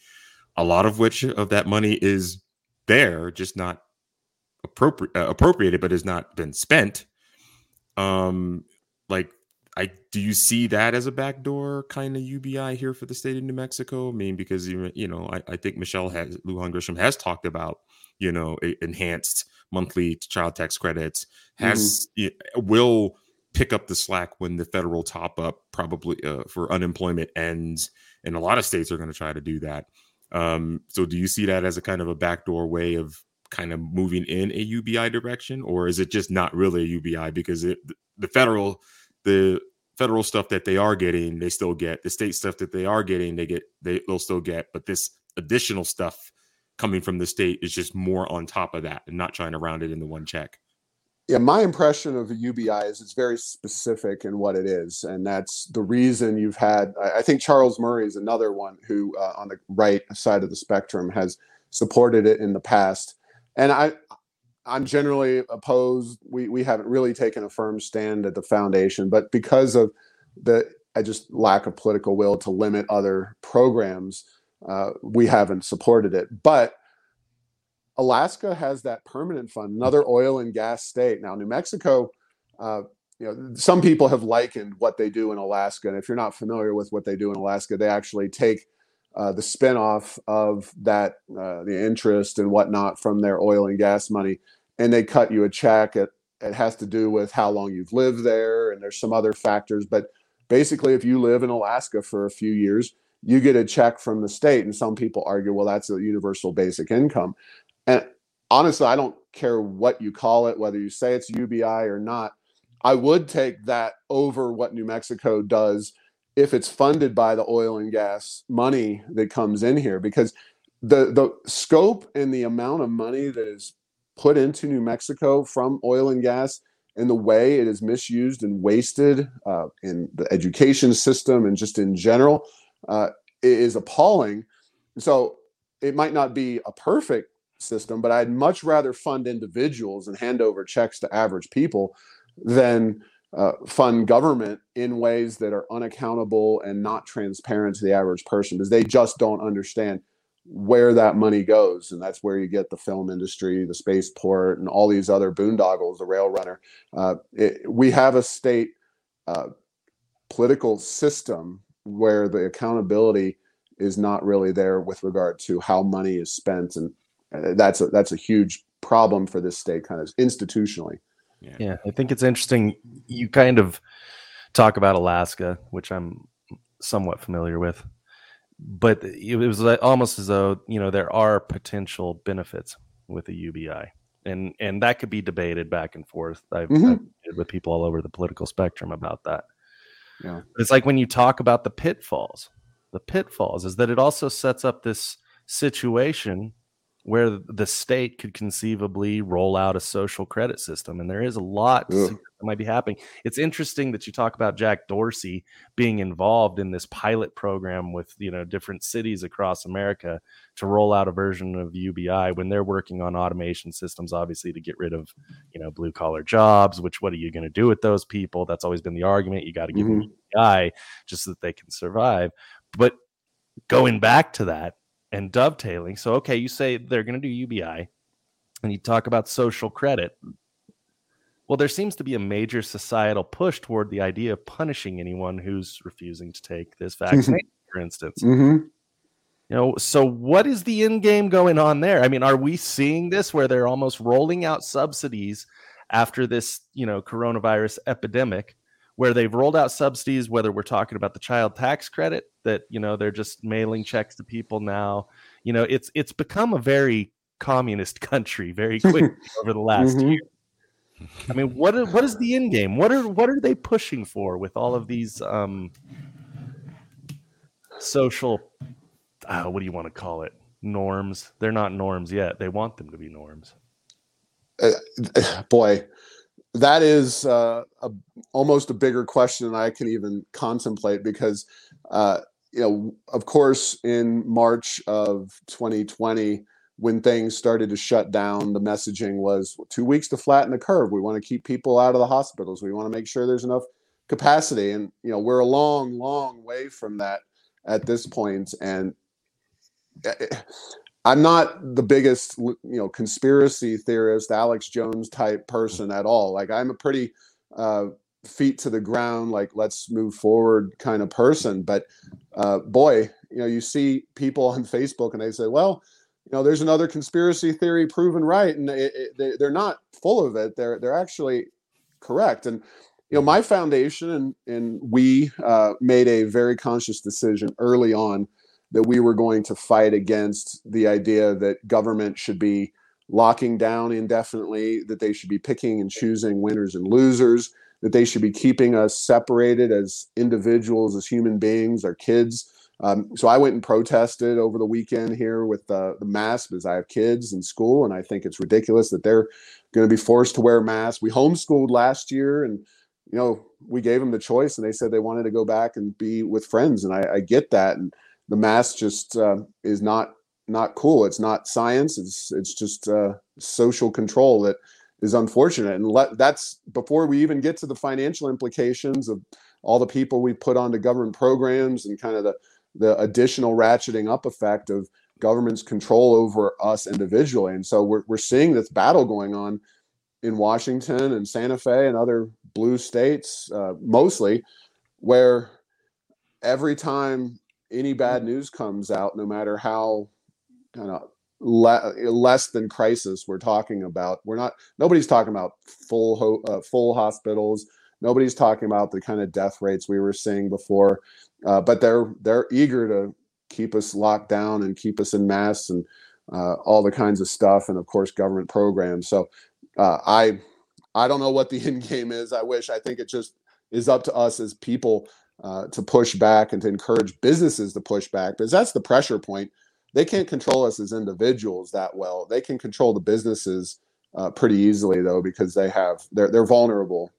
a lot of which of that money is there, just not appropriate uh, appropriated, but has not been spent. Um, like I do you see that as a backdoor kind of UBI here for the state of New Mexico? I mean, because you you know, I, I think Michelle has Lujan Grisham has talked about you know enhanced monthly child tax credits has mm-hmm. will pick up the slack when the federal top up probably uh, for unemployment ends and a lot of states are going to try to do that um, so do you see that as a kind of a backdoor way of kind of moving in a ubi direction or is it just not really a ubi because it, the federal the federal stuff that they are getting they still get the state stuff that they are getting they get they, they'll still get but this additional stuff coming from the state is just more on top of that and not trying to round it into one check yeah, my impression of the UBI is it's very specific in what it is, and that's the reason you've had. I think Charles Murray is another one who, uh, on the right side of the spectrum, has supported it in the past, and I, I'm generally opposed. We we haven't really taken a firm stand at the foundation, but because of the I just lack of political will to limit other programs, uh, we haven't supported it. But Alaska has that permanent fund, another oil and gas state. Now, New Mexico, uh, you know, some people have likened what they do in Alaska. And if you're not familiar with what they do in Alaska, they actually take uh, the spinoff of that, uh, the interest and whatnot from their oil and gas money, and they cut you a check. It, it has to do with how long you've lived there, and there's some other factors. But basically, if you live in Alaska for a few years, you get a check from the state. And some people argue, well, that's a universal basic income. And honestly, I don't care what you call it, whether you say it's UBI or not. I would take that over what New Mexico does if it's funded by the oil and gas money that comes in here because the the scope and the amount of money that is put into New Mexico from oil and gas and the way it is misused and wasted uh, in the education system and just in general uh, is appalling. So it might not be a perfect system, but I'd much rather fund individuals and hand over checks to average people than uh, fund government in ways that are unaccountable and not transparent to the average person because they just don't understand where that money goes and that's where you get the film industry the spaceport and all these other boondoggles the rail runner uh, it, we have a state uh, political system where the accountability is not really there with regard to how money is spent and uh, that's a that's a huge problem for this state, kind of institutionally. Yeah. yeah, I think it's interesting. You kind of talk about Alaska, which I'm somewhat familiar with, but it was almost as though you know there are potential benefits with the UBI, and and that could be debated back and forth. I've, mm-hmm. I've with people all over the political spectrum about that. Yeah, it's like when you talk about the pitfalls. The pitfalls is that it also sets up this situation where the state could conceivably roll out a social credit system. And there is a lot that might be happening. It's interesting that you talk about Jack Dorsey being involved in this pilot program with you know different cities across America to roll out a version of UBI when they're working on automation systems, obviously to get rid of you know blue collar jobs. Which what are you going to do with those people? That's always been the argument. You got to give mm-hmm. them UBI just so that they can survive. But going back to that and dovetailing. So, okay, you say they're going to do UBI and you talk about social credit. Well, there seems to be a major societal push toward the idea of punishing anyone who's refusing to take this *laughs* vaccine, for instance. Mm-hmm. You know, so what is the end game going on there? I mean, are we seeing this where they're almost rolling out subsidies after this, you know, coronavirus epidemic where they've rolled out subsidies, whether we're talking about the child tax credit that you know they're just mailing checks to people now. You know, it's it's become a very communist *laughs* country very *laughs* quickly over the last mm-hmm. year. I mean, what are, what is the end game? What are what are they pushing for with all of these um, social? Uh, what do you want to call it? Norms. They're not norms yet. They want them to be norms. Uh, *sighs* boy, that is uh, a, almost a bigger question than I can even contemplate because, uh, you know, of course, in March of 2020, when things started to shut down, the messaging was two weeks to flatten the curve. We want to keep people out of the hospitals. We want to make sure there's enough capacity. And, you know, we're a long, long way from that at this point. And eh, eh, I'm not the biggest, you know, conspiracy theorist, Alex Jones type person at all. Like I'm a pretty uh, feet to the ground, like let's move forward kind of person. But uh, boy, you know, you see people on *laughs* Facebook and they say, well, you know, there's another conspiracy theory proven right, and it, it, they, are not full of it. They're they're actually correct. And you know, my foundation and and we uh, made a very conscious decision early on that we were going to fight against the idea that government should be locking down indefinitely, that they should be picking and choosing winners and losers, that they should be keeping us separated as individuals, as human beings, our kids. Um, so I went and protested over the weekend here with the, the mask because I have kids in school, and I think it's ridiculous that they're going to be forced to wear masks. We homeschooled last year, and you know we gave them the choice, and they said they wanted to go back and be with friends, and I, I get that. And the mass just uh, is not not cool. It's not science. It's it's just uh, social control that is unfortunate. And let, that's before we even get to the financial implications of all the people we put onto government programs and kind of the the additional ratcheting up effect of government's control over us individually. And so we're we're seeing this battle going on in Washington and Santa Fe and other blue states, uh, mostly, where every time any bad news comes out, no matter how kind of le- less than crisis we're talking about, we're not. Nobody's talking about full ho- uh, full hospitals. Nobody's talking about the kind of death rates we were seeing before, uh, but they're they're eager to keep us locked down and keep us in masks and uh, all the kinds of stuff, and of course government programs. So uh, I I don't know what the *laughs* end game is. I wish. I think it just is up to us as people uh, to push back and to encourage businesses to push back because that's the pressure point. They can't control us as individuals that well. They can control the businesses uh, pretty easily though because they have they're they're vulnerable.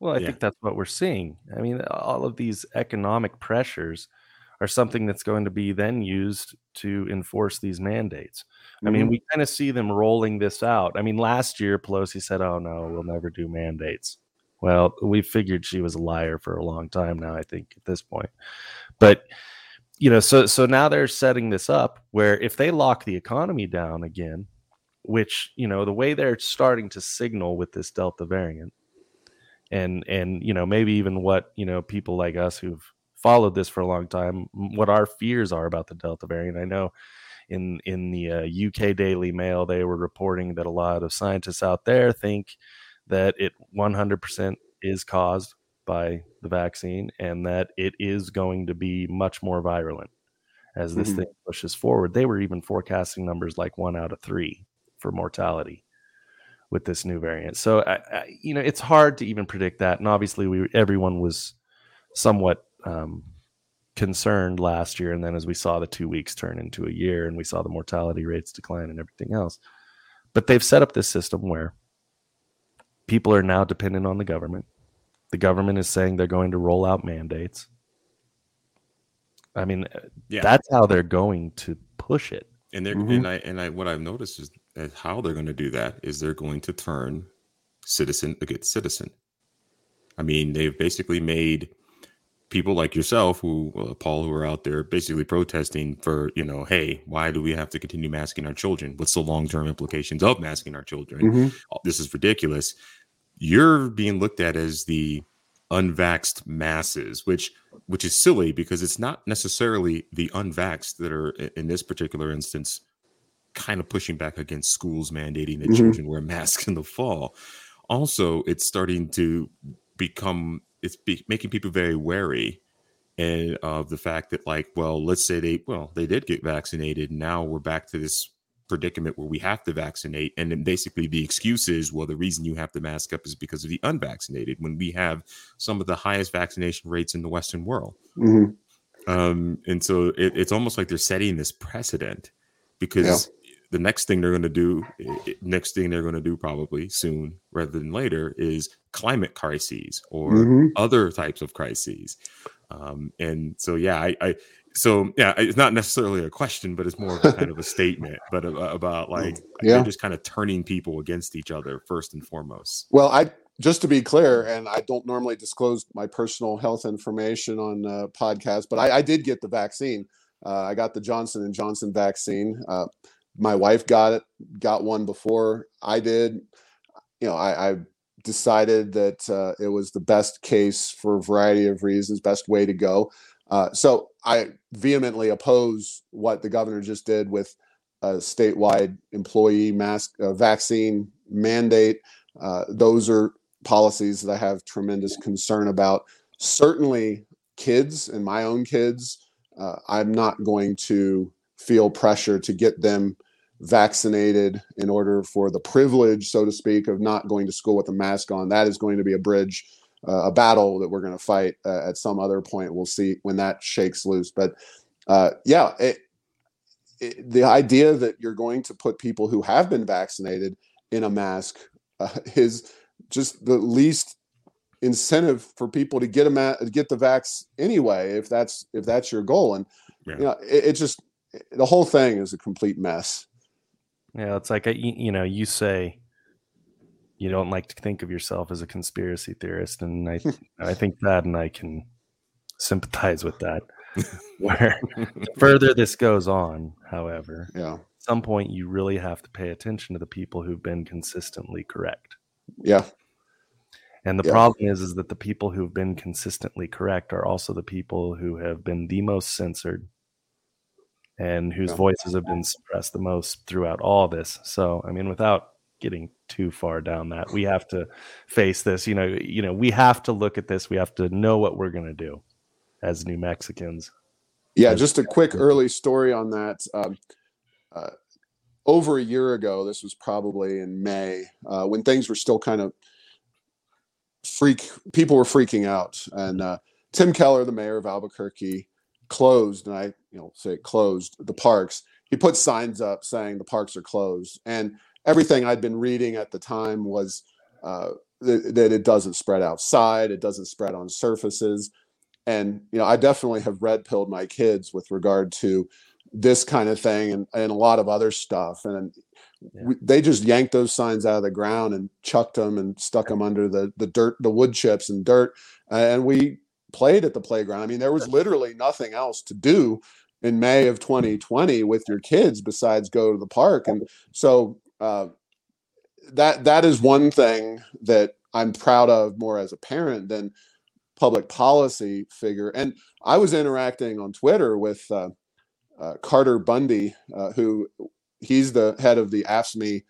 Well, I yeah. think that's what we're seeing. I mean, all of these economic pressures are something that's going to be then used to enforce these mandates. Mm-hmm. I mean, mm-hmm. we kind of see them rolling this out. I mean, last year Pelosi said, "Oh no, we'll never do mandates." Well, we figured she was a liar for a long time now, I think, at this point. But you know, so so now they're setting this up where if they lock the economy down again, which, you know, the way they're starting to signal with this Delta variant, and and you know, maybe even what, you know, people like us who've followed this for a long time, what our fears are about the Delta variant. I know in in the uh, UK Daily Mail they were reporting that a lot of scientists out there think that it 100% is caused by the vaccine and that it is going to be much more virulent as this mm-hmm. thing pushes forward. They were even forecasting numbers like one out of three for mortality with this new variant. So, I, I, you know, it's hard to even predict that. And obviously, we everyone was somewhat um, concerned last year, and then as we saw the two weeks turn into a year, and we saw the mortality rates decline and everything else. But they've set up this system where people are now dependent on the government. The government is saying they're going to roll out mandates. I mean, Yeah. that's how they're going to push it. and they're Mhm. and I and I what I've noticed is how they're going to do that is they're going to turn citizen against citizen. I mean, they've basically made people like yourself, who uh, Paul, who are out there basically protesting for you know, hey, why do we have to continue masking our children? What's the long term implications of masking our children? Mhm. "Oh, this is ridiculous. You're being looked at as the unvaxxed masses, which which is silly because it's not necessarily the unvaxxed that are in this particular instance kind of pushing back against schools mandating that Mhm. children wear masks in the fall. Also, it's starting to become it's be, making people very wary and of the fact that like well let's say they well they did get vaccinated. Now we're back to this predicament where we have to vaccinate. And then basically the excuse is well the reason you have to mask up is because of the unvaccinated when we have some of the highest vaccination rates in the western world. Mhm. um and so it, it's almost like they're setting this precedent because the next thing they're going to do next thing they're going to do probably soon rather than later is climate crises or Mhm. other types of crises um and so yeah i i so yeah it's not necessarily a question but it's more of a kind of a statement but about *laughs* like Yeah. they're just kind of turning people against each other first and foremost Well, I just to be clear, and I don't normally disclose my personal health information on uh, podcasts, but I, I did get the vaccine. Uh, I got the Johnson and Johnson vaccine. Uh, my wife got it, got one before I did. You know, I, I decided that uh, it was the best case for a variety of reasons, best way to go. Uh, so I vehemently oppose what the governor just did with a statewide employee mask uh, vaccine mandate. Uh, those are policies that I have tremendous concern about. Certainly, kids and my own kids, uh, I'm not going to feel pressure to get them vaccinated in order for the privilege, so to speak, of not going to school with a mask on. That is going to be a bridge, uh, a battle that we're going to fight uh, at some other point. We'll see when that shakes loose. But uh, yeah, it, it, the idea that you're going to put people who have been vaccinated in a mask uh, is just the least incentive for people to get a ma- get the vax anyway if that's if that's your goal and Yeah. you know it, it just the whole thing is a complete mess Yeah, it's like a, you know, you say you don't like to think of yourself as a conspiracy theorist, and I *laughs* I think that, and I can sympathize with that. *laughs* Where further this goes on, however, yeah at some point you really have to pay attention to the people who've been consistently correct. yeah And the Yeah. problem is, is that the people who've been consistently correct are also the people who have been the most censored and whose voices have been suppressed the most throughout all this. So, I mean, without getting too far down that, we have to face this. You know, you know, we have to look at this. We have to know what we're going to do as New Mexicans. Yeah, As- just a quick early story on that. Um, uh, over a year ago, this was probably in May, uh, when things were still kind of freak. People were freaking out, and uh, Tim Keller, the mayor of Albuquerque, closed, and I, you know, say closed the parks. He put signs up saying the parks are closed, and everything I'd been reading at the time was uh, that, that it doesn't spread outside, it doesn't spread on surfaces and you know i definitely have red pilled my kids with regard to this kind of thing and, and a lot of other stuff and Yeah. we, they just yanked those signs out of the ground and chucked them and stuck them under the the dirt the wood chips and dirt and we played at the playground. I mean there was literally nothing else to do in may of 2020 with your kids besides go to the park. And so uh, that that is one thing that i'm proud of more as a parent than public policy figure. And I was interacting on Twitter with uh, uh, Carter Bundy, uh, who he's the head of the AFSCME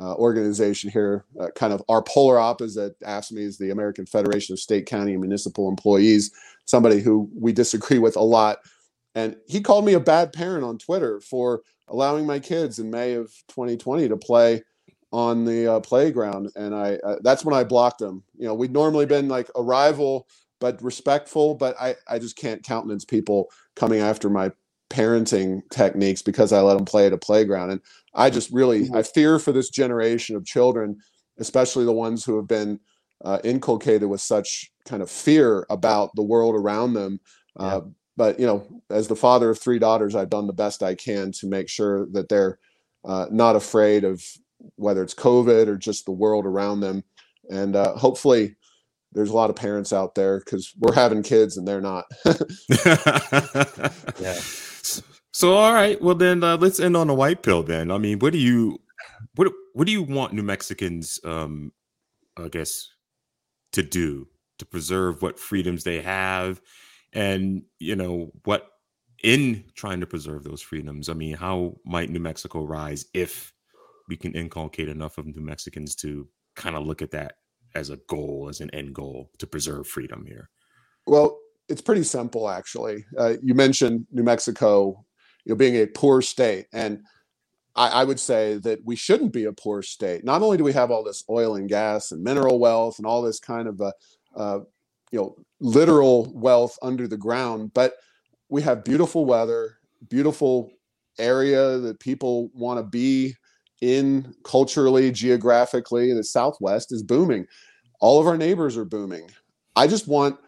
uh, organization here, uh, kind of our polar opposite. AFSCME is the American Federation of State, County, and Municipal Employees, somebody who we disagree with a lot. And he called me a bad parent on Twitter for allowing my kids in May of 2020 to play on the uh, playground and i uh, that's when i blocked him you know we'd normally been like a rival but respectful. But I, I just can't countenance people coming after my parenting techniques because I let them play at a playground. And I just really, I fear for this generation of children, especially the ones who have been uh, inculcated with such kind of fear about the world around them. Uh, but you know, as the father of three daughters, I've done the best I can to make sure that they're uh, not afraid of whether it's COVID or just the world around them. And uh, hopefully, there's a lot of parents out there because we're having kids and they're not. *laughs* *laughs* yeah. So all right, well then uh, let's end on a white pill. Then I mean, what do you, what what do you want New Mexicans, um, I guess, to do to preserve what freedoms they have, and you know what in trying to preserve those freedoms. I mean, how might New Mexico rise if we can inculcate enough of New Mexicans to kind of look at that as a goal, as an end goal to preserve freedom here? Well, it's pretty simple, actually. Uh, you mentioned New Mexico, you know, being a poor state, and I, I, would say that we shouldn't be a poor state. Not only do we have all this oil and gas and mineral wealth and all this kind of, uh, uh, you know, literal wealth under the ground, but we have beautiful weather, beautiful area that people want to be in culturally, geographically. The Southwest is booming. All of our neighbors are booming. I just want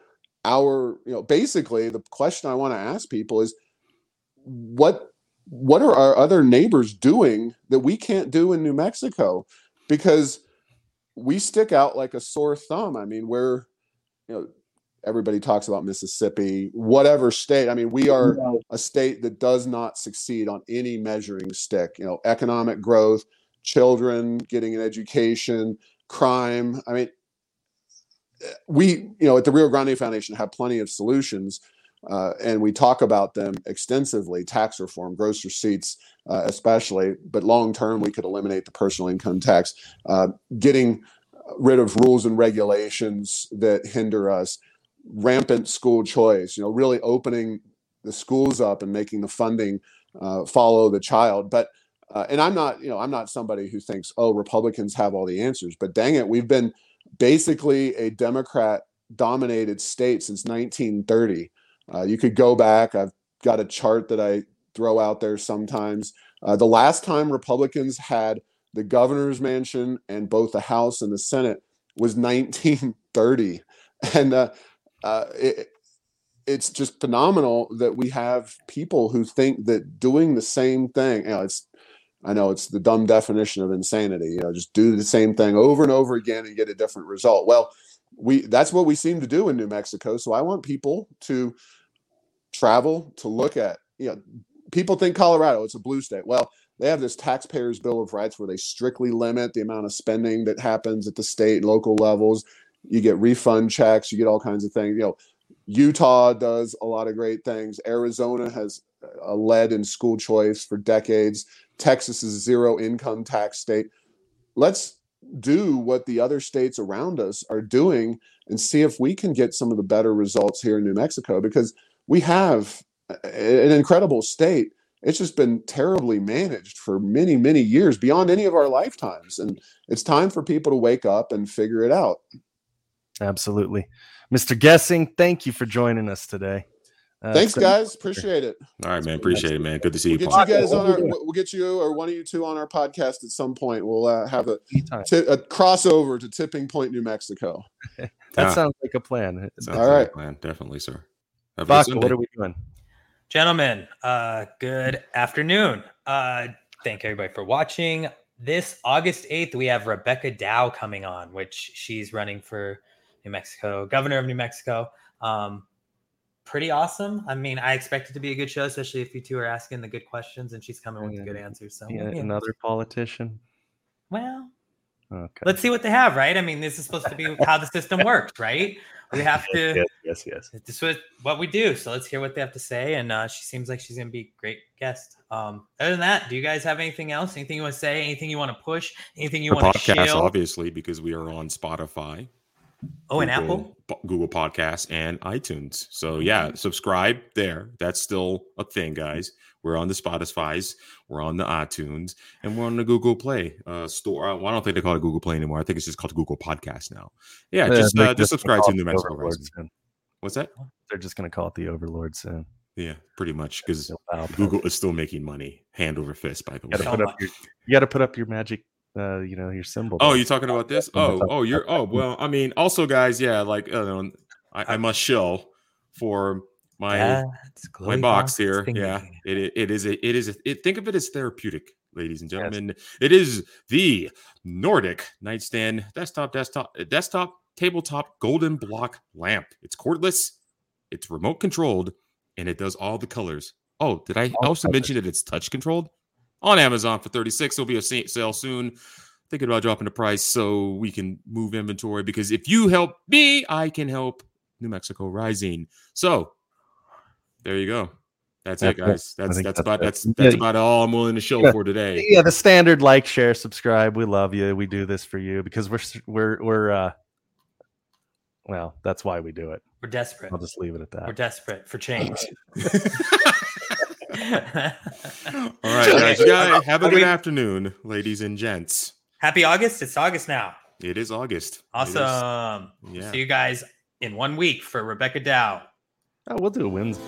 our, you know, basically the question I want to ask people is what what are our other neighbors doing that we can't do in New Mexico? Because we stick out like a sore thumb. I mean, we're, you know, everybody talks about Mississippi, whatever state. I mean, we are a state that does not succeed on any measuring stick. You know, economic growth, children getting an education, crime. I mean, we, you know, at the Rio Grande Foundation have plenty of solutions. Uh, and we talk about them extensively tax reform gross receipts uh, especially but long term we could eliminate the personal income tax uh, getting rid of rules and regulations that hinder us rampant school choice you know really opening the schools up and making the funding uh, follow the child. But uh, and i'm not you know i'm not somebody who thinks oh republicans have all the answers but dang it we've been basically a democrat dominated state since 1930 uh, you could go back. I've got a chart that I throw out there sometimes. Uh, the last time Republicans had the governor's mansion and both the House and the Senate was 1930, *laughs* and uh, uh, it, it's just phenomenal that we have people who think that doing the same thing. You know, it's I know it's the dumb definition of insanity. You know, just do the same thing over and over again and get a different result. Well, we that's what we seem to do in New Mexico. So I want people to travel to look at you know people think colorado it's a blue state. Well they have this taxpayers bill of rights where they strictly limit the amount of spending that happens at the state and local levels. You get refund checks you get all kinds of things. You know utah does a lot of great things. Arizona has uh, a lead in school choice for decades. Texas is zero income tax state. Let's do what the other states around us are doing and see if we can get some of the better results here in new mexico because we have an incredible state. It's just been terribly managed for many, many years beyond any of our lifetimes. And it's time for people to wake up and figure it out. Absolutely. Mr. Gessing, thank you for joining us today. Uh, Thanks, guys. Appreciate it. All right, man. Appreciate it, man. Good to see we'll you. Get you guys on our, we'll get you or one of you two on our podcast at some point. We'll uh, have a, t- a crossover to Tipping Point, New Mexico. *laughs* that yeah. sounds like a plan. Sounds All right, like plan. definitely, sir. Vaca, what are we doing? Gentlemen, uh, good afternoon. Uh, thank everybody for watching. This August 8th, we have Rebecca Dow coming on, which she's running for New Mexico, governor of New Mexico. Um, pretty awesome. I mean, I expect it to be a good show, especially if you two are asking the good questions and she's coming with the good answers. So yeah, another politician. Well, okay. let's see what they have, right? I mean, this is supposed to be how the system works, right? We have *laughs* to. yes, yes, yes. This is what we do. So let's hear what they have to say. And uh, she seems like she's gonna be a great guest. Um, other than that, do you guys have anything else? Anything you want to say? Anything you want to push? Anything you want to podcast? Obviously, because we are on Spotify. Oh, and Apple, Google Podcasts, and iTunes. So yeah, subscribe there. That's still a thing, guys. We're on the Spotify's, we're on the iTunes, and we're on the Google Play uh, store. Well, I don't think they call it Google Play anymore. I think it's just called Google Podcast now. Yeah, yeah just uh, just subscribe to New Mexico Rising. What's that? They're just going to call it the Overlord soon. Yeah, pretty much because Google is still making money hand over fist. By the You got to way. put up your you got to put up your magic, uh, you know, your symbol. Oh, you're talking about this? Oh, oh, you're. Oh, well. I mean, also, guys. Yeah, like uh, I, I must show for my That's my box here. thingy. Yeah, it it is a it is a, it. Think of it as therapeutic, ladies and gentlemen. It is the Nordic nightstand desktop desktop desktop tabletop golden block lamp. It's cordless, it's remote controlled, and it does all the colors. Oh, did I All also colors. mention that it's touch controlled on Amazon for 36? There'll be a sale soon. Thinking about dropping the price so we can move inventory because if you help me, I can help New Mexico Rising. So there you go. That's it, That's it. guys. I That's that's that's about it. that's that's Yeah. about all I'm willing to show Yeah. for today. yeah, the standard like, share, subscribe. We love you. We do this for you because we're we're we're uh, well, that's why we do it. We're desperate. I'll just leave it at that. We're desperate for change. *laughs* *laughs* all right, guys. You guys have a good we- afternoon, ladies and gents. Happy August. It's August now. It is August. It is- Awesome. yeah. See you guys in one week for Rebecca Dow. Oh, we'll do a Wednesday.